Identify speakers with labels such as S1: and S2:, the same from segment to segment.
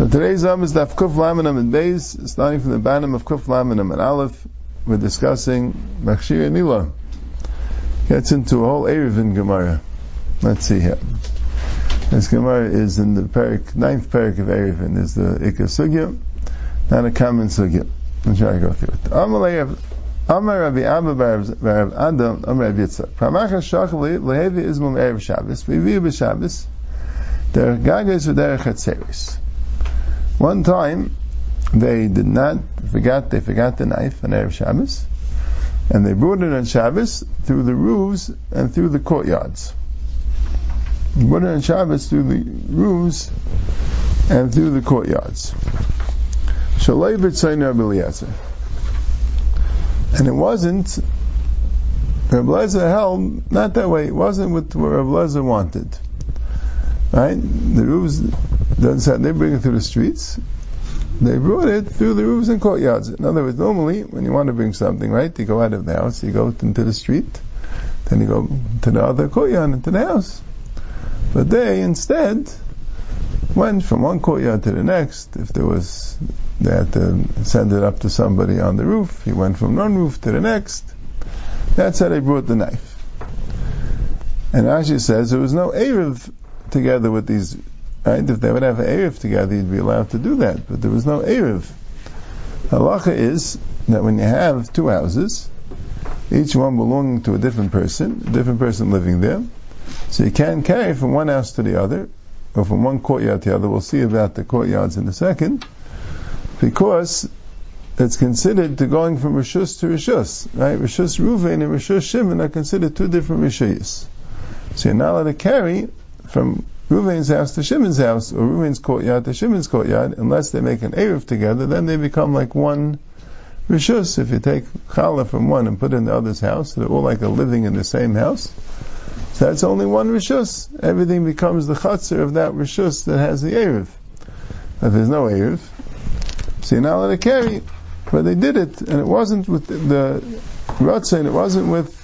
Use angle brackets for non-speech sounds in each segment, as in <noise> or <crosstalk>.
S1: So today's Am is Daf Kuf Lamanam and Beis, starting from the bottom of Kuf Lamanam and Aleph. We're discussing Machshir and Mila. Gets into a whole Erev in Gemara. Let's see here. This Gemara is in the ninth parak of Erevin. Is the Ikka Sugya, not a common Sugya. I'm trying to go through it. Amar Rabbi Abba Barav Adam, Amar Rabbi Yitzchak. Pramacha Lehevi Erev Shabbos, Vivi Der Gagas. One time, they did not forgot they forgot the knife on Erev Shabbos, and they brought it on Shabbos through the roofs and through the courtyards. They brought it on Shabbos through the roofs and through the courtyards. And it wasn't, Rabbi Lezer held, not that way, it wasn't what Rabbi Lezer wanted. Right? The roofs, they bring it through the streets. They brought it through the roofs and courtyards. In other words, normally, when you want to bring something, right, you go out of the house, you go into the street, then you go to the other courtyard into the house. But they instead went from one courtyard to the next. If there was, they had to send it up to somebody on the roof. He went from one roof to the next. That's how they brought the knife. And Rashi says there was no Erev together with these, right? If they would have Erev together, you'd be allowed to do that. But there was no Erev. Halacha is that when you have two houses, each one belonging to a different person, a different person living there, so you can't carry from one house to the other, or from one courtyard to the other. We'll see about the courtyards in a second, because it's considered to going from Rishus to Rishus, right? Rishus Ruvain and Rishus Shimon are considered two different Rishayas. So you're not allowed to carry from Ruvain's house to Shimon's house, or Ruvain's courtyard to Shimon's courtyard, unless they make an Erev together, then they become like one Rishus. If you take Challah from one and put it in the other's house, they're all like a living in the same house. So that's only one Rishus. Everything becomes the Chatzar of that Rishus that has the Erev. If there's no Erev, so you're not allowed to carry. But they did it, and it wasn't with the, Ratzin, it wasn't with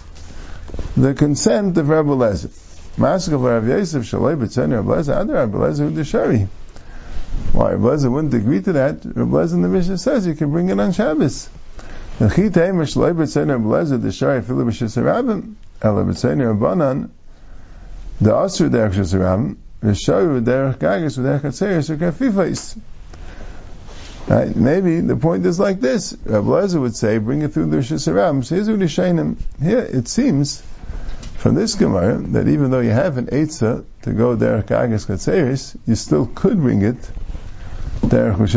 S1: the consent of Rebbe Lezer. Maskal Rav Yosef Shalei B'Tzayin Rav Lezer Adar Rav. Why Rav Lezer wouldn't agree to that? Rav Lezer in the Mishnah says you can bring it on Shabbos. The Chitei Mishlei B'Tzayin Rav Lezer Udeshari Filu B'Shis Rabim Ela B'Tzayin Rav Banan the Asur Derech Shis Rabim V'Shayu Derech Gagas V'Derech Hatzeres V'Kafifais. Right? Maybe the point is like this. Rav Lezer would say, bring it through the Shis Rabim. So here's Here it seems from this Gemara that even though you have an Eitzah to go there Kagas Katseris, you still could bring it there Rosh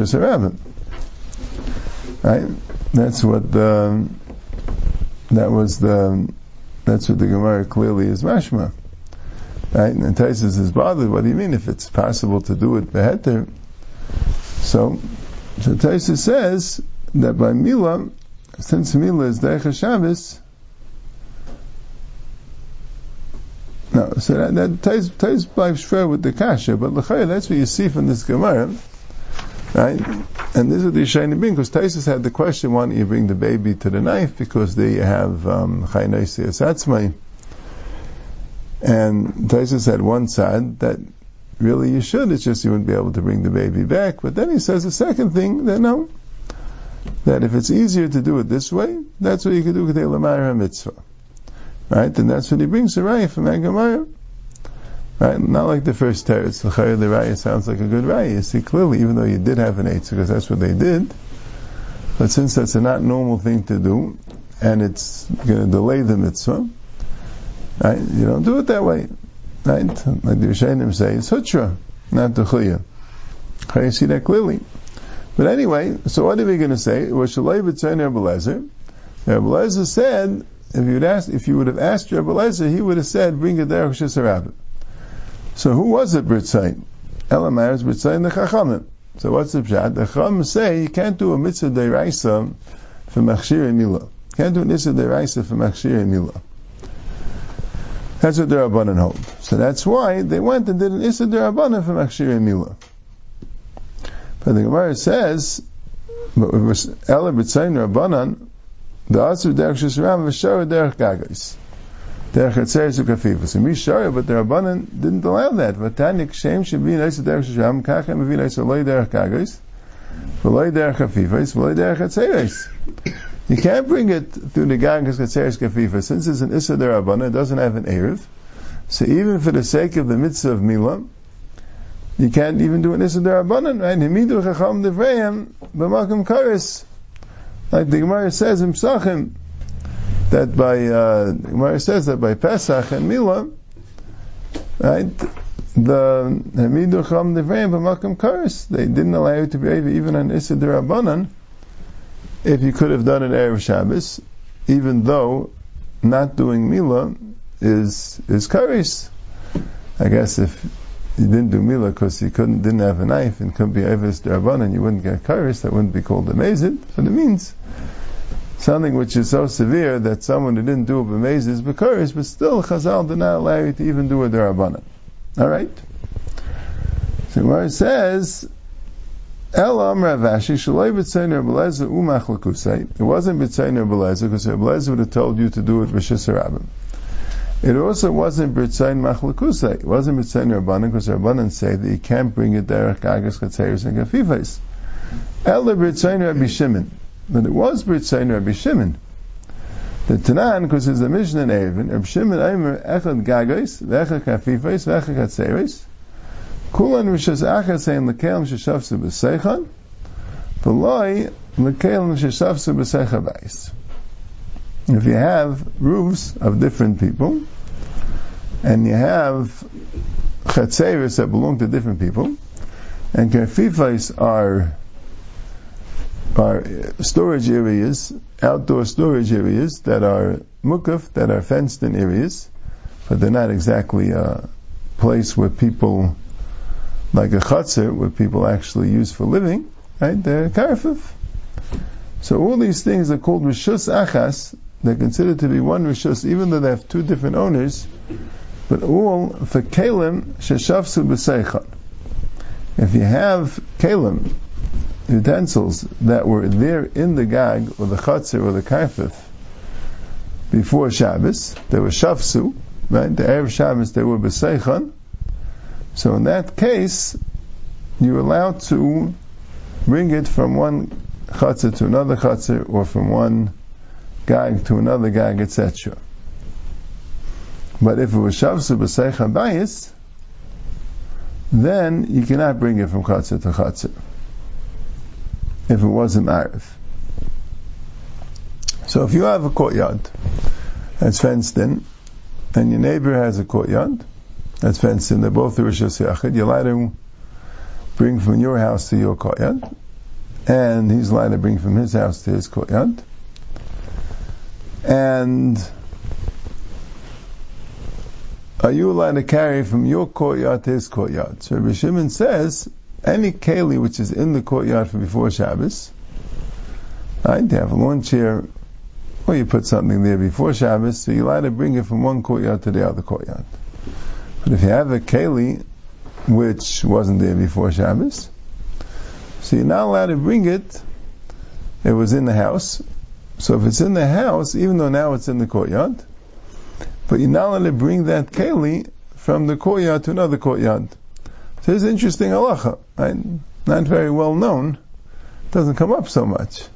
S1: Right? That's what the that was the that's what the Gemara clearly is mashma. Right? And Taisus is bothered. What do you mean if it's possible to do it beheter? So, so Taisus says that by Mila, since Mila is Derech Shabbos, No, so that, that ties, ties by shver with the kasha, but l'chayr, that's what you see from this Gemara, right? And this is the Yishayim Bin, because Taisus had the question, why don't you bring the baby to the knife, because they have um, chaynaisi asatzmai. And Taisus had one side that really you should, it's just you wouldn't be able to bring the baby back. But then he says the second thing, that no, that if it's easier to do it this way, that's what you could do with the mitzvah. Right? And that's what he brings the raya from Agamara. Right? Not like the first teretz. The raya sounds like a good raya. You see clearly, even though you did have an eitzah, because that's what they did. But since that's a not normal thing to do, and it's going to delay the mitzvah, right? You don't do it that way. Right? Like the Rishonim say, it's hutra, not the chiyah. You see that clearly. But anyway, so what are we going to say? Was Shalei B'Tzayin Rebbe Lezer. Rebbe said if you would ask, if you would have asked Rabbi Lezer, he would have said, "Bring a derech shesarabim." So who was it Britzayin? Elamar is Britzayin the Chachamim. So what's the pshat? The Chachamim say you can't do a mitzvah deraisa for machshir mila. Can't do a mitzvah deraisa for machshir mila. That's what the Rabbanan hold. So that's why they went and did an Issa Derabanan for Machshir Mila. But the Gemara says, but it was Ela B'tzayin Rabbanan, the Asur Derech Shishram V'Shara Derech Gagos. derech hatzeres ukafifa. So mishara, but the Rabbanan didn't allow that. Vatanik shem be nice derech shasham, kachem be nice loy derech kagos, v'loy derech kafifas, v'loy derech hatzeres. You can't bring it through the gagas hatzeres kafifa. Since it's an issa derabana, it doesn't have an erev. So even for the sake of the mitzvah of milah, you can't even do an issa derabanan, right? Himidu chacham devreim b'makom karis. Like the Gemara says in Psachim, that by, uh, the Gemara says that by Pesach and Milah, right, the Hamidu chacham devreim b'makom karis, they didn't allow you to be even an issa derabanan, if you could have done an Erev Shabbos, even though not doing Milah is, is karis. I guess if you didn't do milah because he couldn't didn't have a knife and couldn't be derabban and you wouldn't get karis, that wouldn't be called a mazid. But it means something which is so severe that someone who didn't do a b'mezid is b'karis, but still Chazal did not allow you to even do a derabbanan. All right. So it says. Elam Ravashi Shaloi B'Tzayin Rebelezer Umach Lakusei. It wasn't B'Tzayin Rebelezer because Rebelezer would have told you to do it Rishis Rabbim. It also wasn't B'Tzayin Machlakusei. It wasn't B'Tzayin Rabbanan because Rabbanan say that you can't bring it derech Gagas Chatzeris and Gafifais. Ela B'Tzayin Rabbi Shimon. But it was B'Tzayin Rabbi Shimon. The Tanan, because it's a Mishnah in Erevin, Rabbi Shimon Eimer Echad Gagos, V'Echad Kafifais, V'Echad Chatzeris, Kulan Rishas Achas saying Lekelim Sheshavsu B'Seichan, V'loi Lekelim Sheshavsu B'Seichabais. If you have roofs of different people, and you have chatzeris that belong to different people, and kafifais are are storage areas, outdoor storage areas that are mukaf, that are fenced in areas, but they're not exactly a place where people like a chutzner, where people actually use for living, right? They're karfif. So all these things are called rishus achas. They're considered to be one rishus, even though they have two different owners. But all for kalim sheshavsu b'seichan. If you have kalim, utensils that were there in the gag or the chutzner or the karfif before Shabbos, they were shavsu, right? The Erev Shabbos they were b'seichan. So in that case, you're allowed to bring it from one chatzir to another chatzir, or from one gag to another gag, etc. But if it was shavsu b'seicha bayis, then you cannot bring it from chatzir to chatzir. If it wasn't arif. So if you have a courtyard that's fenced in, and your neighbor has a courtyard, that's fenced in. They're both the Rishos Yachid. You're allowed to bring from your house to your courtyard, and he's allowed to bring from his house to his courtyard. And are you allowed to carry from your courtyard to his courtyard? So Rabbi Shimon says any keli which is in the courtyard from before Shabbos, right? You have a lawn chair, or you put something there before Shabbos, so you're allowed to bring it from one courtyard to the other courtyard. But if you have a keli which wasn't there before Shabbos, so you're not allowed to bring it. It was in the house. So if it's in the house, even though now it's in the courtyard, but you're not allowed to bring that keli from the courtyard to another courtyard. So it's interesting halacha, right? Not very well known. Doesn't come up so much.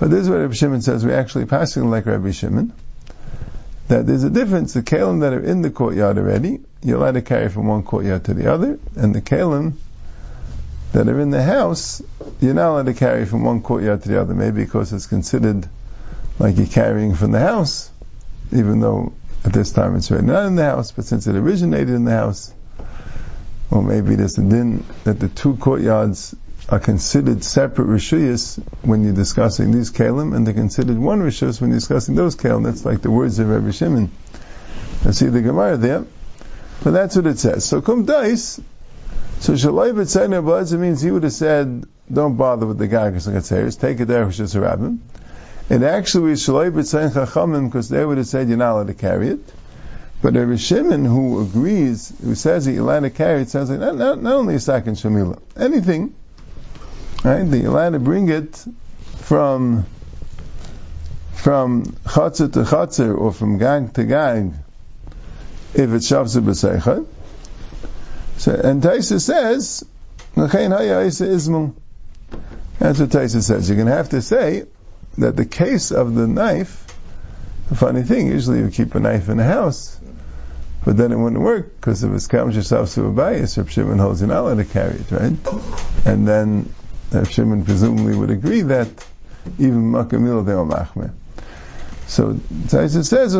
S1: But this is what Rabbi Shimon says. We're actually passing like Rabbi Shimon. That there's a difference. The kalim that are in the courtyard already, you're allowed to carry from one courtyard to the other, and the kalim that are in the house, you're not allowed to carry from one courtyard to the other, maybe because it's considered like you're carrying from the house, even though at this time it's already not in the house, but since it originated in the house, or maybe there's a din that the two courtyards are considered separate rishuyas when you're discussing these kalim, and they're considered one rishuyas when you're discussing those kalim. That's like the words of Rabbi Shimon. I see the Gemara there. But that's what it says. So kum dais. So shalai b'tzayner b'lezah means he would have said, don't bother with the gagas and gatzeres, take it there, a rabbin. It actually was shalai b'tzayin chachamim because they would have said you're not allowed to carry it. But Rabbi Shimon, who agrees, who says you're allowed to carry it, says like, not, not, not only a second shamila, anything, right? You're allowed to bring it from from chatzir to chatzir or from gang to gang, if it's shavsa b'seicha. So, and Taisa says. That's what Taisa says. You're going to have to say that the case of the knife, a funny thing, usually you keep a knife in the house, but then it wouldn't work because if it's comes yourself to a bias, Reb Shimon holds you're allowed to carry it, right? And then Reb Shimon presumably would agree that even makamil they are machmer. So Taisa says,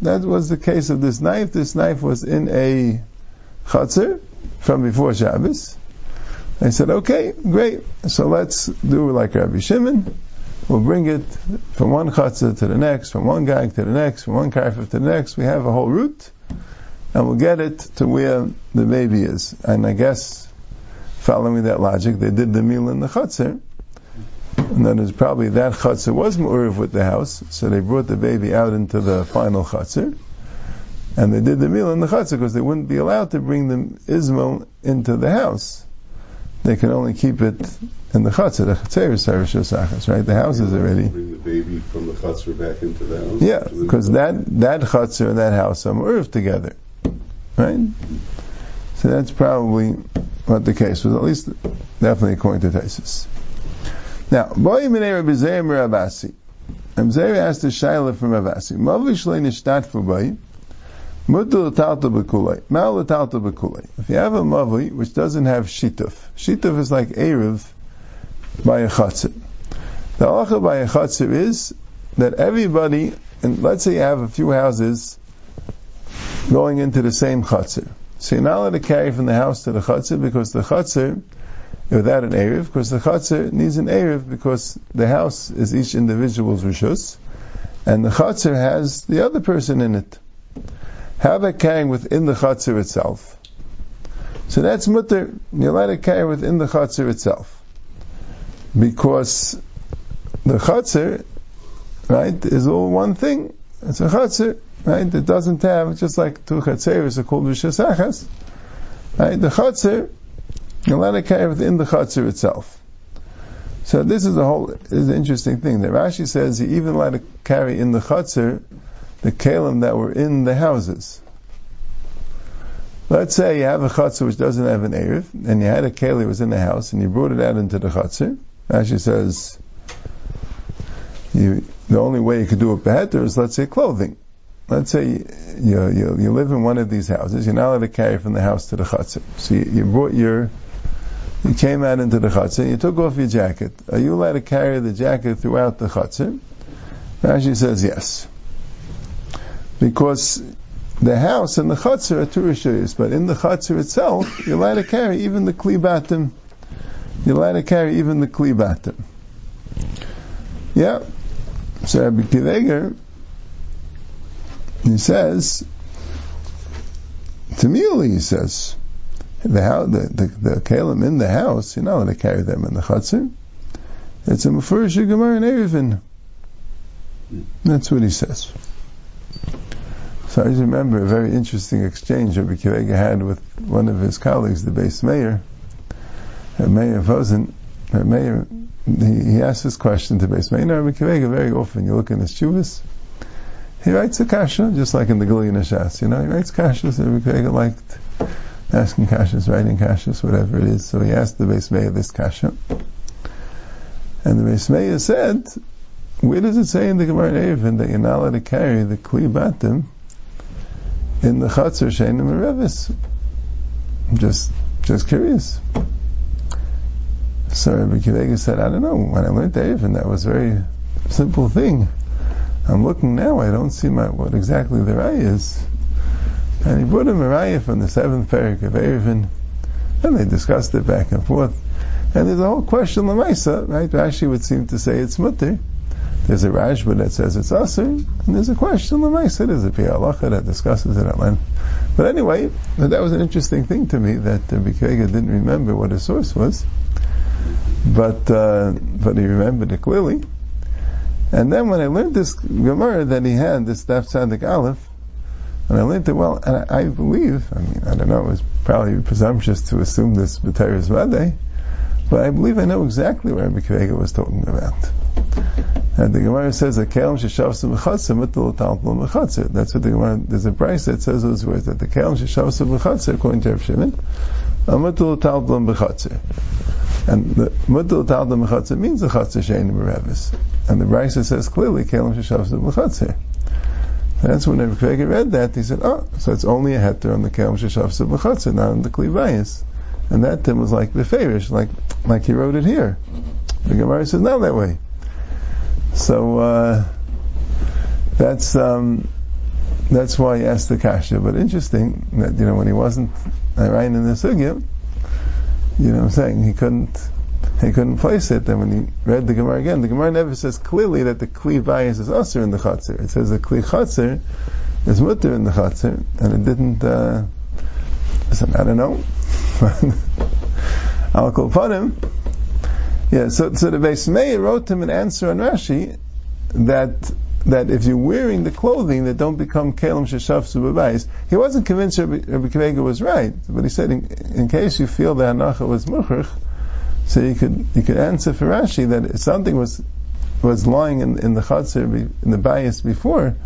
S1: that was the case of this knife. This knife was in a chatzir from before Shabbos. They said, okay, great. So let's do like Rabbi Shimon. We'll bring it from one chatzah to the next, from one gag to the next, from one karfif to the next. We have a whole route, and we'll get it to where the baby is. And I guess, following that logic, they did the meal in the chatzah. And then it's probably that chatzah was mu'uriv with the house, so they brought the baby out into the final chatzah. And they did the meal in the chatzah because they wouldn't be allowed to bring the Ismail into the house. They can only keep it in the chatzah. The chatzah is Sarashosachas, right? The house is already.
S2: Bring the baby from the chatzah back into the house.
S1: Yeah, because that that chatzah and that house are mu'uriv together, right? So that's probably what the case was, at least definitely according to Tesis. Now, boy minei Rabbi Zeir Rabasi. Rabbi Zeir asked the Shaila from Rabasi. Mavi shlei nishtat for boy. Mal. If you have a mavi which doesn't have shituf, shituf is like erev by a chatzir. The halacha by a chatzir is that everybody, and let's say you have a few houses going into the same chatzir. So you're not allowed to carry from the house to the chatzir because the chatzir without an Erev, because the Chatzar needs an Erev because the house is each individual's Rishus, and the Chatzar has the other person in it. How about carrying within the Chatzar itself? So that's mutter, you're allowed to carry within the Chatzar itself. Because the Chatzar, right, is all one thing. It's a Chatzar, right, it doesn't have, just like two Chatzeris are called rishasachas. Right, the Chatzar you're allowed to carry within the chutzner itself. So this is a whole is an interesting thing. That Rashi says he even allowed to carry in the chutzner the kalim that were in the houses. Let's say you have a chutzner which doesn't have an erev, and you had a keli was in the house, and you brought it out into the chutzner. Rashi says you, the only way you could do it better is let's say clothing. Let's say you, you, you, live in one of these houses, you're not allowed to carry from the house to the chutzner. So you, you brought your you came out into the chutzah, you took off your jacket. Are you allowed to carry the jacket throughout the chutzah? Rashi says yes. Because the house and the chutzah are two rishuyas, but in the chutzah itself, you're allowed to carry even the klibatim. You're allowed to carry even the klibatim. Yeah. So Rabbi Akiva Eiger, he says, to me, he says, the, the, the, the kalim in the house, you're not allowed to carry them in the chutzner. It's a mufurish gemara in Erevin. That's what he says. So I remember a very interesting exchange Rabbi Akiva Eiger had with one of his colleagues, the Beis Meir, Mayor Fosen. Mayor, he, he asked this question to Beis Meir. You know, Rabbi Akiva Eiger very often, you look in his chuvas, he writes a kasha, just like in the Gillian you know, he writes kashas, Rabbi Akiva Eiger liked asking kashas, writing kashas, whatever it is. So he asked the Beis Meir this kasha. And the Beis Meir said, where does it say in the Gemara Erevin that you're not allowed to carry the kli batim in the chatzar sheinim revis? I'm just, just curious. So Rabbi Akiva Eiger said, I don't know. When I learned Erevin, that was a very simple thing. I'm looking now, I don't see my, what exactly the ray is. And he brought a Mariah from the seventh parak of Erevin, and they discussed it back and forth. And there's a whole question Lamaisa, right? Rashi would seem to say it's mutter. There's a Rashba that says it's Asr, and there's a question Lamaisa, there's a Piyalacha that discusses it at length. But anyway, that was an interesting thing to me that uh, Bikega didn't remember what his source was, but uh, but he remembered it clearly. And then when I learned this Gemara that he had, this Daf Tzadik Aleph, and I learned it well, and I, I, believe, I mean, I don't know, it was probably presumptuous to assume this B'teres Vade, but I believe I know exactly what Rabbi Akiva Eiger was talking about. And the Gemara says that Kelim Sheshavsu B'chatzir Mutal Talpul B'chatzir. That's what the Gemara, there's a price that says those words, that the Kelim Sheshavsu B'chatzir, according to Rav Shimon, Mutal Talpul B'chatzir. And the Mutal Talpul B'chatzir means the Chatzir Shein B'revis. And the Brisa says clearly Kelim Sheshavsu B'chatzir. That's when Kvega read that, he said, oh, so it's only a heter on the Kelim Sheshavsu B'chatzir, not on the Klivayis. And that Tim was like the Farish, like, like he wrote it here. The Gemara says, not that way. So uh, that's um, that's why he asked the kasha. But interesting that you know when he wasn't right in the sugya, you know, I'm saying he couldn't he couldn't place it. And when he read the Gemara again, the Gemara never says clearly that the kli bias is usher in the chatzir. It says the kli chatzir is mutter in the chatzir, and it didn't. Uh, I don't know. I'll call upon him. Yeah, so, so the Beis Meir wrote him an answer on Rashi that that if you're wearing the clothing that don't become kelim sheshav subabais, he wasn't convinced Rabbi, Rabbi Kavega was right, but he said in, in case you feel that hanacha was muchrich, so you could you could answer for Rashi that if something was was lying in, in the chatzir in the bias before,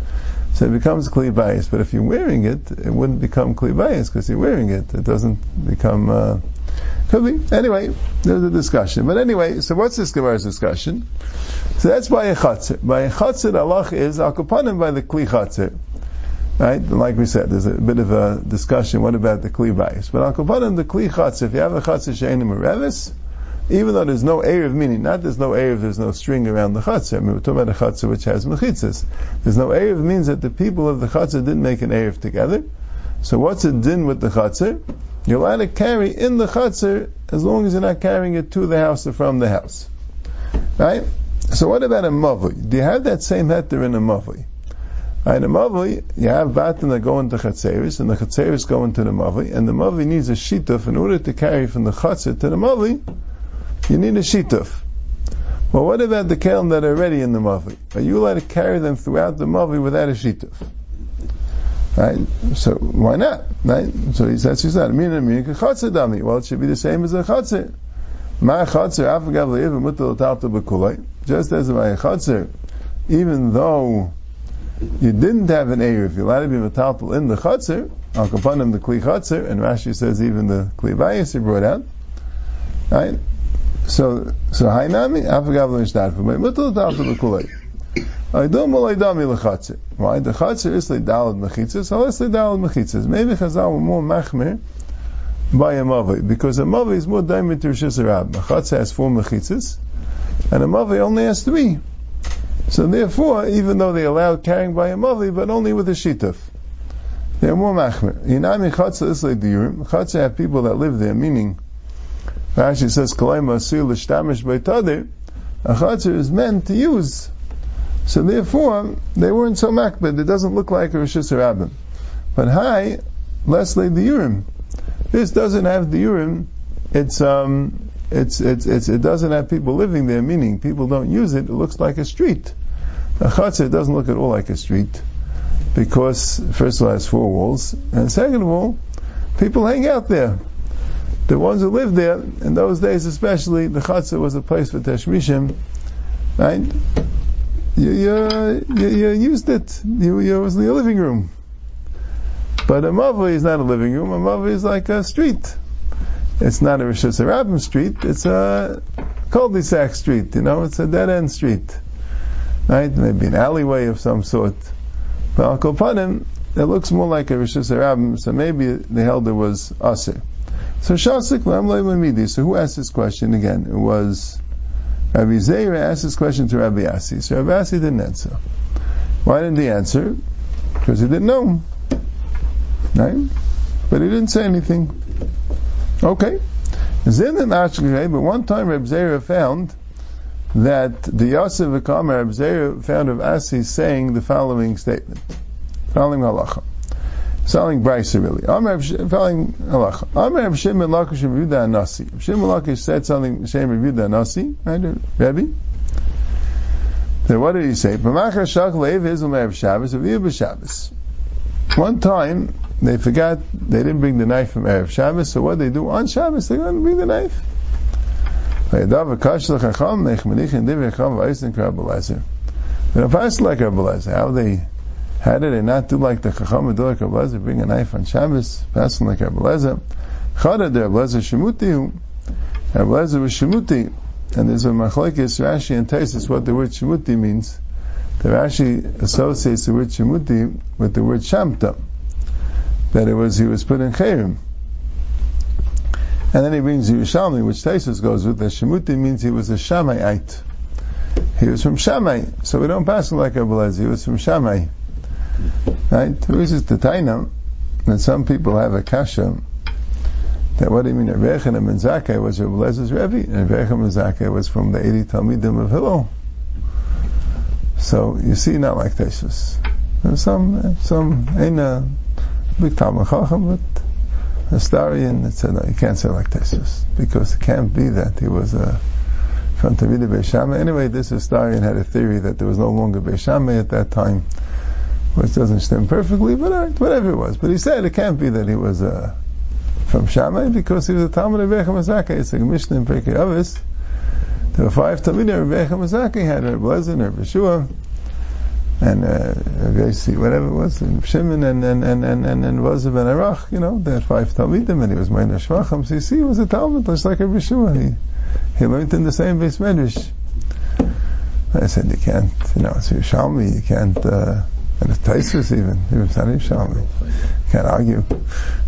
S1: so it becomes kli bias. But if you're wearing it, it wouldn't become kli bias because you're wearing it. It doesn't become. Uh, could be. Anyway, there's a discussion. But anyway, so what's this Gemara's discussion? So that's by a chatzir. By a chatzir, Allah is akupanim by the kli chatzir. Right? Like we said, there's a bit of a discussion. What about the kli bias? But akupanim the kli chatzir. If you have a chatzir she'enim revis, even though there's no of meaning not there's no of there's no string around the chatzir. I mean, we're talking about a chatzir which has mechitzas. There's no of means that the people of the chatzir didn't make an of together. So what's a din with the chatzir? You're allowed to carry in the chatzir as long as you're not carrying it to the house or from the house. Right? So what about a mavli? Do you have that same heter in a mavli? In a mavli, you have batim that go into chatzeris, and the chatzeris go into the mavli, and the mavli needs a shituf in order to carry from the chatzir to the mavli. You need a shituf. Well, what about the kelim that are already in the mavli? Are you allowed to carry them throughout the mavli without a shituf? Right? So why not? Right? So he says, he said, Mina Mina dami. Well, it should be the same as a chatzir. My chatzir, afagav leiv mutal talta. Just as my chatzir, even though you didn't have an Erev, you're allowed to be metaltal in the chatzir, al kapanim the kli chatzir, and Rashi says even the kli vayis he brought out. Right? So, so hainami, afagav leiv shtadfa, but mutal talta b'kulay. Why? The chatzir is le dalad mechitzas, so let's le dalad mechitzas. Maybe Chazal were more machmir by a mavi, because a mavi is more diamond to Rishis Rab. A chatzir has four mechitzas, and a mavi only has three. So therefore, even though they allow carrying by a mavi, but only with a shituf, they're more machmir. Yinami chatzir is le diurim. Chatzir have people that live there, meaning Rashi says, "Kalei masir l'shtamish beitadir." A chatzir is meant to use so therefore, they weren't so makbid. It doesn't look like a Rosh Hashanah. But hi, Leslie the Urim. This doesn't have the Urim. It's um, it's, it's, it's, it doesn't have people living there, meaning people don't use it. It looks like a street. A chatzah doesn't look at all like a street because first of all, it has four walls, and second of all, people hang out there. The ones who lived there in those days, especially, the chatzah was a place for teshmishim, right? You, you, you, used it. You, you, was in your living room. But a mavli is not a living room. A mavli is like a street. It's not a Rosh Hashanah street. It's a cul-de-sac street. You know, it's a dead-end street. Right? Maybe an alleyway of some sort. But Al Kopanim, it looks more like a Rosh Hashanah, so maybe the elder was Aser. So Shasik So who asked this question again? It was Rabbi Zeir asked this question to Rabbi Asi. So Rabbi Asi didn't answer. Why didn't he answer? Because he didn't know. Right? But he didn't say anything. Okay. It's in the Nashgay, but one time Rabbi Zeir found that the Yosef Akam Rabbi Zeir found of Asi saying the following statement. Following halacha selling brisa really. Amr following halacha. Amr Rav Shimon Lakish Revuda Nasi. Shimon Lakish said something Shem Revuda Nasi, right, Rebbe? Then what did he say? B'machar shach leiv Rav Shabbos Rav. One time they forgot they didn't bring the knife from Erev Shabbos, so what they do on Shabbos they're going to bring the knife. But if I was like Rabbi how they, how did they not do like the Chacham like Rabbi bring a knife on Shabbos, passing like Rabbi Lezer? Chada de Rabbi Lezer Shemuti, Rabbi Lezer was Shemuti, and there's a machlekes Rashi and Taisus what the word Shemuti means. The Rashi associates the word Shemuti with the word Shamta, that it was he was put in Chayrim. And then he brings Yerushalmi, which Taisus goes with, that Shemuti means he was a Shammaiite. He was from Shammai, so we don't pass him like Abelaz. He was from Shammai. Right? This is the Tainam, that some people have a kasha, that what do you mean, Rebechem and Zakkai was Abelaz's Rebbe, and Rebechem and Zakkai was from the 80 Talmidim of Hillel. So, you see, not like. There's some, some, ain't a big Talmud Chacham, but historian that said, no, you can't say like Taisus, because it can't be that he was a, from Tavida Beishamah. Anyway, this historian had a theory that there was no longer Beishamah at that time, which doesn't stem perfectly, but uh, whatever it was. But he said it can't be that he was uh, from Shammai because he was a Talmud of Rebecca Mazaka. It's like a Mishnah in Pirkei Avos. There were five Talmidim. Rebecca Mazaka had Reb Lezer, Reb Yeshua, and uh, whatever it was, and Shimon and and and and and, and Vazav ben Arach. You know, they had five Talmidim, and he was Meina Shvachim. So you see, he was a Talmud, just like Reb Yeshua. He, he learned in the same base medrash. I said, you can't, you know, it's Yerushalmi, you can't, uh, and it's Taisus even, even not Yerushalmi. Can't argue.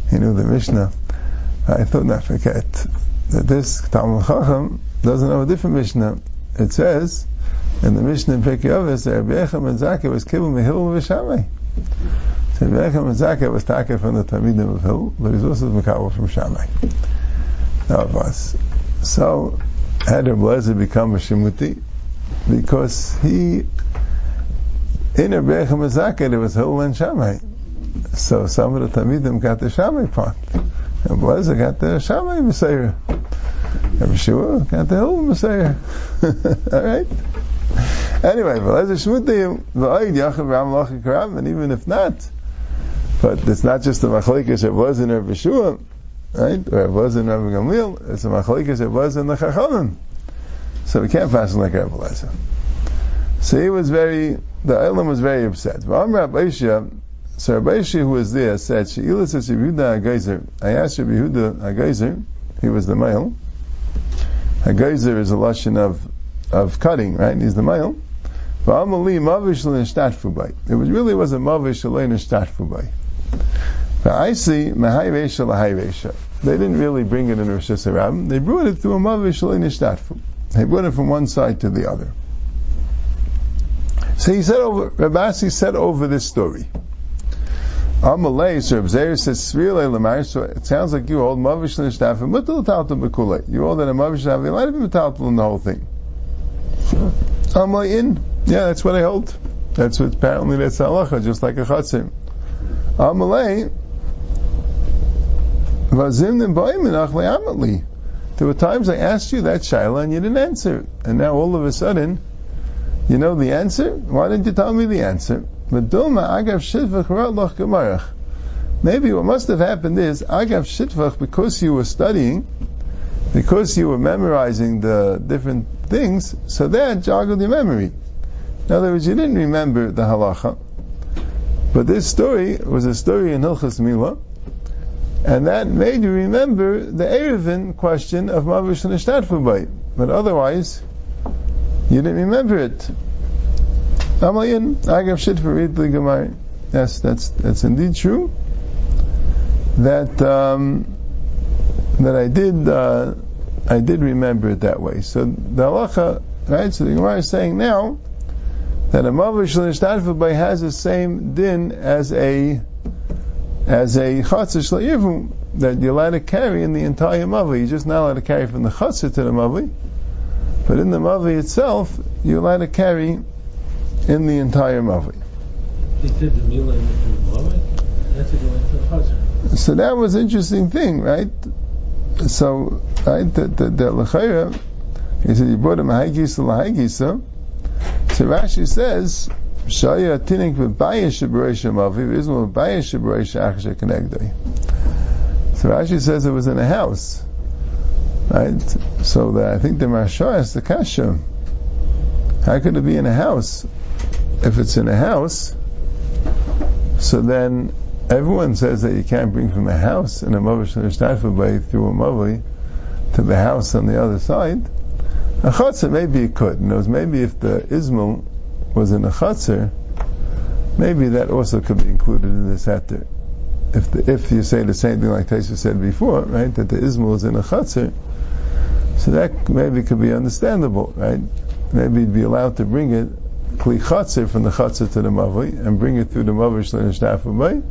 S1: He knew the Mishnah. I thought, not forget, that this Talmud Chacham doesn't know a different Mishnah. It says, in the Mishnah in Pirkei Avos, Rabbi Echem and Zakkai was kibble mehil v'shamai. So Rabbi Echem and Zakkai was taken from the Talmidim of Hill, but he's also Mekabel from Shammai. Now of us. So, had Rabbi become a Shemuti? Because he, in Echem and Zakkai, there was Hill and Shammai. So some of the Tamidim got the Shammai part. And Lezer got the Shammai Messiah. And Shua got the Hill Messiah. <laughs> Alright? Anyway, V'lezer Shmutim, V'ayid Yachav Ram Karam, and even if not, but it's not just the Machlekes it was in Rabbi Shua, right? Or it was in Rabbi Gamliel, it's a Machlekes it was in the Chachamim. So we can't pass like Rabbi Lezer. So he was very, the Elam was very upset. So Rabbi who was there said, HaGeizer, I asked Yehuda HaGeizer, he was the male, HaGeizer is a lashon of of cutting, right? He's the male. It really was a mavish I see They didn't really bring it in Rosh Hashanah. They brought it through a mavish. They brought it from one side to the other. So he said over, Rabasi said over this story. Amalei, so Abzer says, so it sounds like you hold mavish l'nishtafim, mutal taltum b'kulei. You hold that a mavish l'nishtafim, you let him in the whole thing. Amayin, yeah, that's what I hold. That's what apparently that's halacha, just like a chatzim. Amalei, vazim amatli. There were times I asked you that shaila and you didn't answer, and now all of a sudden, you know the answer. Why didn't you tell me the answer? Maybe what must have happened is agav shitvach because you were studying because you were memorizing the different things, so that joggled your memory. In other words, you didn't remember the halacha, but this story was a story in Hilchas Mila, and that made you remember the Erevin question of Mavish Nishtadfu But otherwise, you didn't remember it. Amayin, Agav Shit for. Yes, that's that's indeed true. That um, that I did uh, I did remember it that way. So the halacha, right? So the Gemara is saying now that a mavish l'nishtadfu has the same din as a as a shle'ivum that you're allowed to carry in the entire mavi. You're just not allowed to carry from the chatzah to the mavi, but in the mavi itself, you're allowed to carry in the entire mavi. So that was an interesting thing, right? so right the the, the lechayra he said you brought him a haigisa lahaigisa so Rashi says shaya tinik v'baya shabarisha maviv ismo v'baya shabarisha achasha kenegdei so Rashi says it was in a house right so I think the Maharsha asked the kasha how could it be in a house if it's in a house, so then everyone says that you can't bring from a house in a mavish bay through a mavi to the house on the other side. A chutzner, maybe you could. Knows maybe if the ismul was in a chutzner, maybe that also could be included in this heter. If the, if you say the same thing like Taisha said before, right, that the ismul is in a chutzner, so that maybe could be understandable, right? Maybe you'd be allowed to bring it kli chatzir from the chatzir to the mavi and bring it through the mavi shlein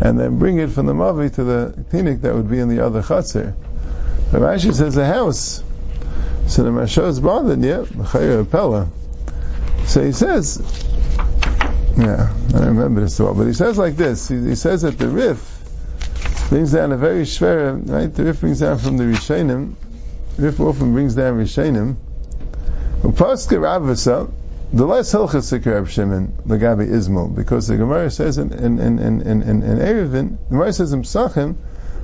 S1: and then bring it from the mavi to the tinik that would be in the other chatzir. But Rashi says a house. So the Masha is bothered, yeah, Pella. So he says, yeah, I don't remember this well, but he says like this. He, he says that the Rif brings down a very shver, right? The Rif brings down from the Rishonim. Rif often brings down Rishonim. Upaska Ravasa, the less hilchas Reb Shimon Lagabi Ismail, because the Gemara says in in in in in, in, in Erevin, the Gemara says in Psachim,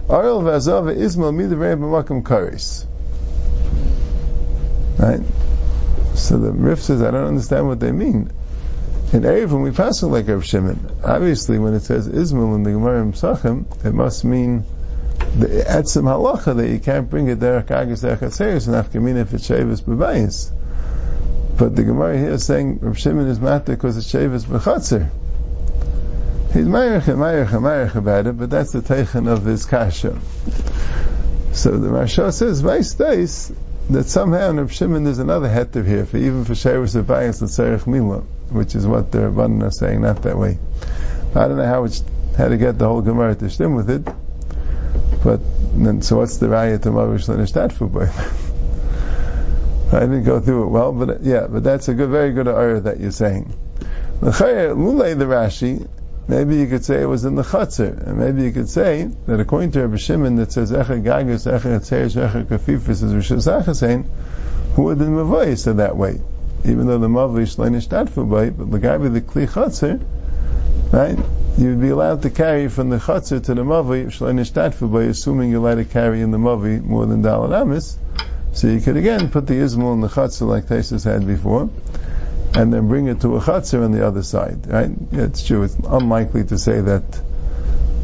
S1: Arel v'azav Ismail midavrei b'makam karis. Right. So the Rif says, I don't understand what they mean. In Erevin, we pass it like Reb Shimon. Obviously, when it says Ismail in the Gemara in Psachim, it must mean the etzim halacha that you can't bring it derech agis derech atzeres and afkamina if it's b'bayis. But the Gemara here is saying Rav Shimon is matter because it's Shavis B'chatzer. He's Mayach and Mayach and Mayach about it, but that's the Teichen of his Kasha. So the Marsha says, Vice days, that somehow in Rav Shimon there's another heter here, for even for Shavis B'bayis L'tzerech Mila, which is what the Rabbanan are saying, not that way. I don't know how, it's, how to get the whole Gemara to stem with it, but then, so what's the raya to Mavish Lenishtat for I didn't go through it well, but yeah, but that's a good, very good ayah that you're saying. Lulay the Rashi, maybe you could say it was in the Chatzir, and maybe you could say that according to Rabbi Shimon that says Echa Gagus, Echa Atzeres, Echa Kafifis is Rosh Hashanah who would the Mavoy said that way? Even though the Mavoy Shleinish Tatfubay, but the guy with the Kli Chatzir, right? You'd be allowed to carry from the Chatzir to the Mavi, Tatfubay, assuming you're allowed to carry in the Mavi more than Dalal Amis, so you could again put the Ismail in the Chatzar like Taisus had before, and then bring it to a Chatzar on the other side, right? Yeah, it's true, it's unlikely to say that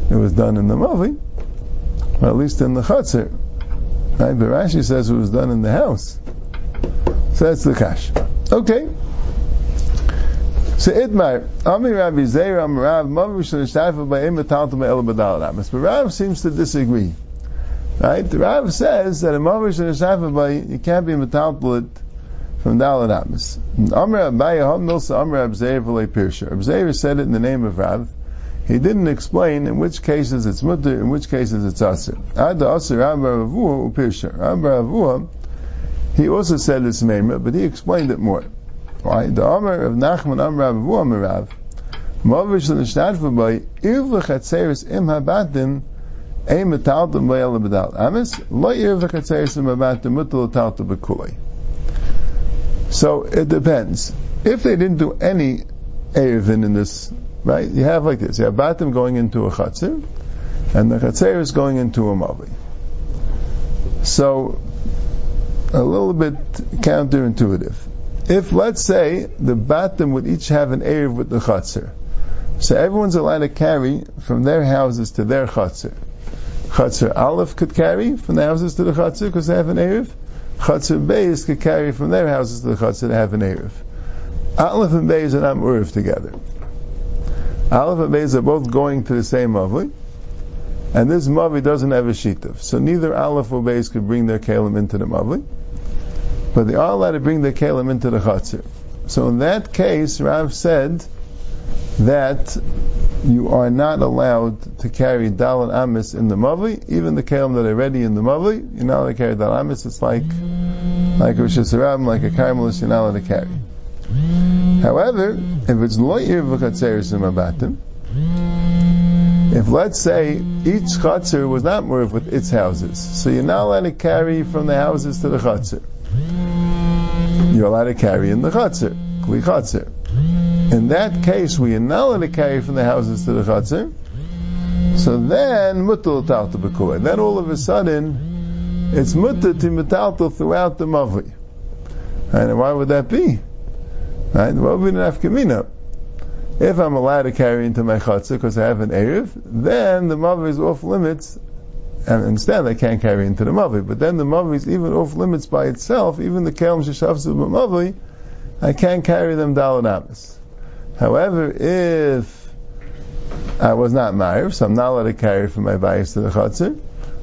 S1: it was done in the Mavi, at least in the Chatzar. Right? But Rashi says it was done in the house. So that's the Kash. Okay. So Idmar, Ami Rabbi Zeir Am Rav Mavish Nishtafa by Imataltum El Badal Ramas. But Rav seems to disagree. Right? The Rav says that a Mavish and a Shafa you can't be metalplit from Dalit Amis. Amr Abaya Ham Milsa Amr Abzeir V'lei Pirsha. Abzeir said it in the name of Rav. He didn't explain in which cases it's mutter, in which cases it's asir. Ad asir Rav Ravua Upirsha. Rav Ravua, he also said this name, but he explained it more. The Amr of Nachman Amr Amr Rav. Mavish by Im Habatim bedal amis lo about the mutal. So it depends. If they didn't do any erevin in this, right? You have like this: you have batim going into a chatzir, and the chatzir is going into a mavi. So a little bit counterintuitive. If let's say the batim would each have an erev with the chatzir, so everyone's allowed to carry from their houses to their chatzir. Chatzir Aleph could carry from the houses to the Chatzir because they have an Erev. Chatzir Beis could carry from their houses to the Chatzir to have an Erev. Aleph and Beis are not Erev together. Aleph and Beis are both going to the same Mavli, and this Mavi doesn't have a Shitav. So neither Aleph or Beis could bring their Kalim into the Mavli, but they are allowed to bring the Kalim into the Chatzir. So in that case, Rav said that you are not allowed to carry Dal and Amis in the Mavi, even the Kalim that are ready in the Mavi, you're not allowed to carry Dal Amis, it's like, like a Hashanah, like a Carmelist, you're not allowed to carry. However, if it's Lo'ir v'chatzeris in Mabatim, if let's say each chatzir was not moved with its houses, so you're not allowed to carry from the houses to the chatzir. You're allowed to carry in the chatzir, kli chatzir. In that case, we are not allowed to carry from the houses to the chatzir. So then, mutal talta b'kulei. Then all of a sudden, it's mutter to metaltal throughout the mavi. And why would that be? Right? Well, we didn't have kamina. If I'm allowed to carry into my chatzah because I have an Erev, then the Mavi is off limits. And understand I can't carry into the Mavi, but then the Mavi is even off limits by itself, even the Kelim Sheshavsu Mavi, I can't carry them Dalanamis. However, if I was not Ma'ir, so I'm not allowed to carry from my bias to the Chatzir,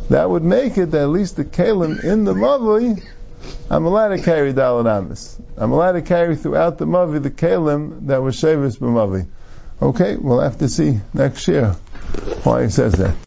S1: that would make it that at least the Kalim in the Mavi, I'm allowed to carry Dalanamis. I'm allowed to carry throughout the Mavi the Kalim that was Shavis B'Mavi. Okay, we'll have to see next year why he says that.